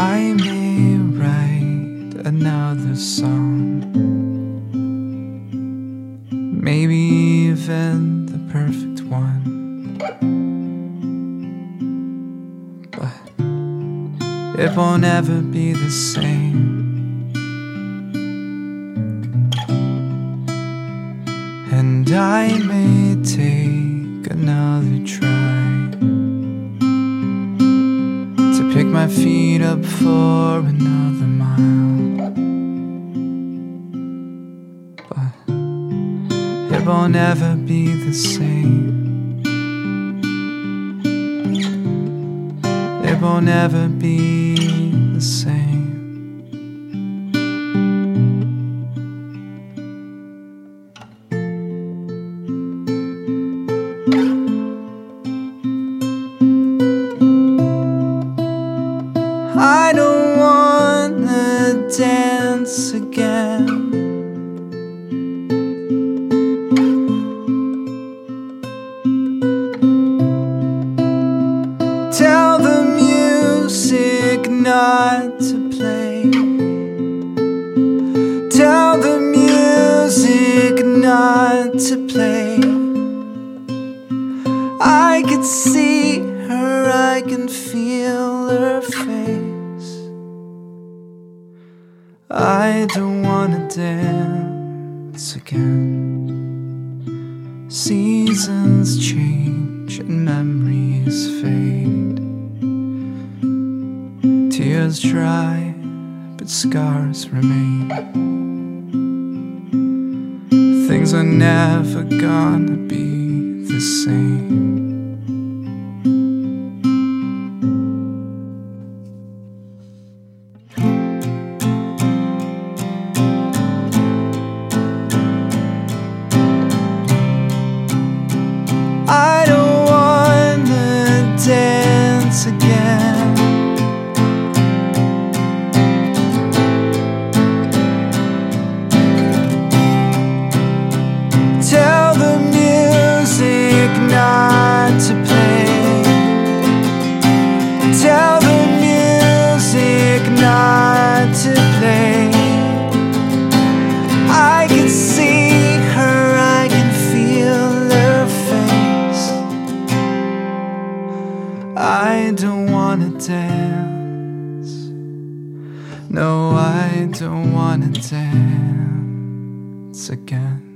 I may write another song. Maybe even the perfect one. But it won't ever be the same. And I may take another try my feet up for another mile. But it won't ever be the same. It won't ever be the same. I don't wanna dance again. Tell the music not to play. Tell the music not to play. I could see her, I can feel her face. I don't wanna dance again. Seasons change and memories fade. Tears dry, but scars remain. Things are never gonna be the same. Again. I don't wanna dance. No, I don't wanna dance again.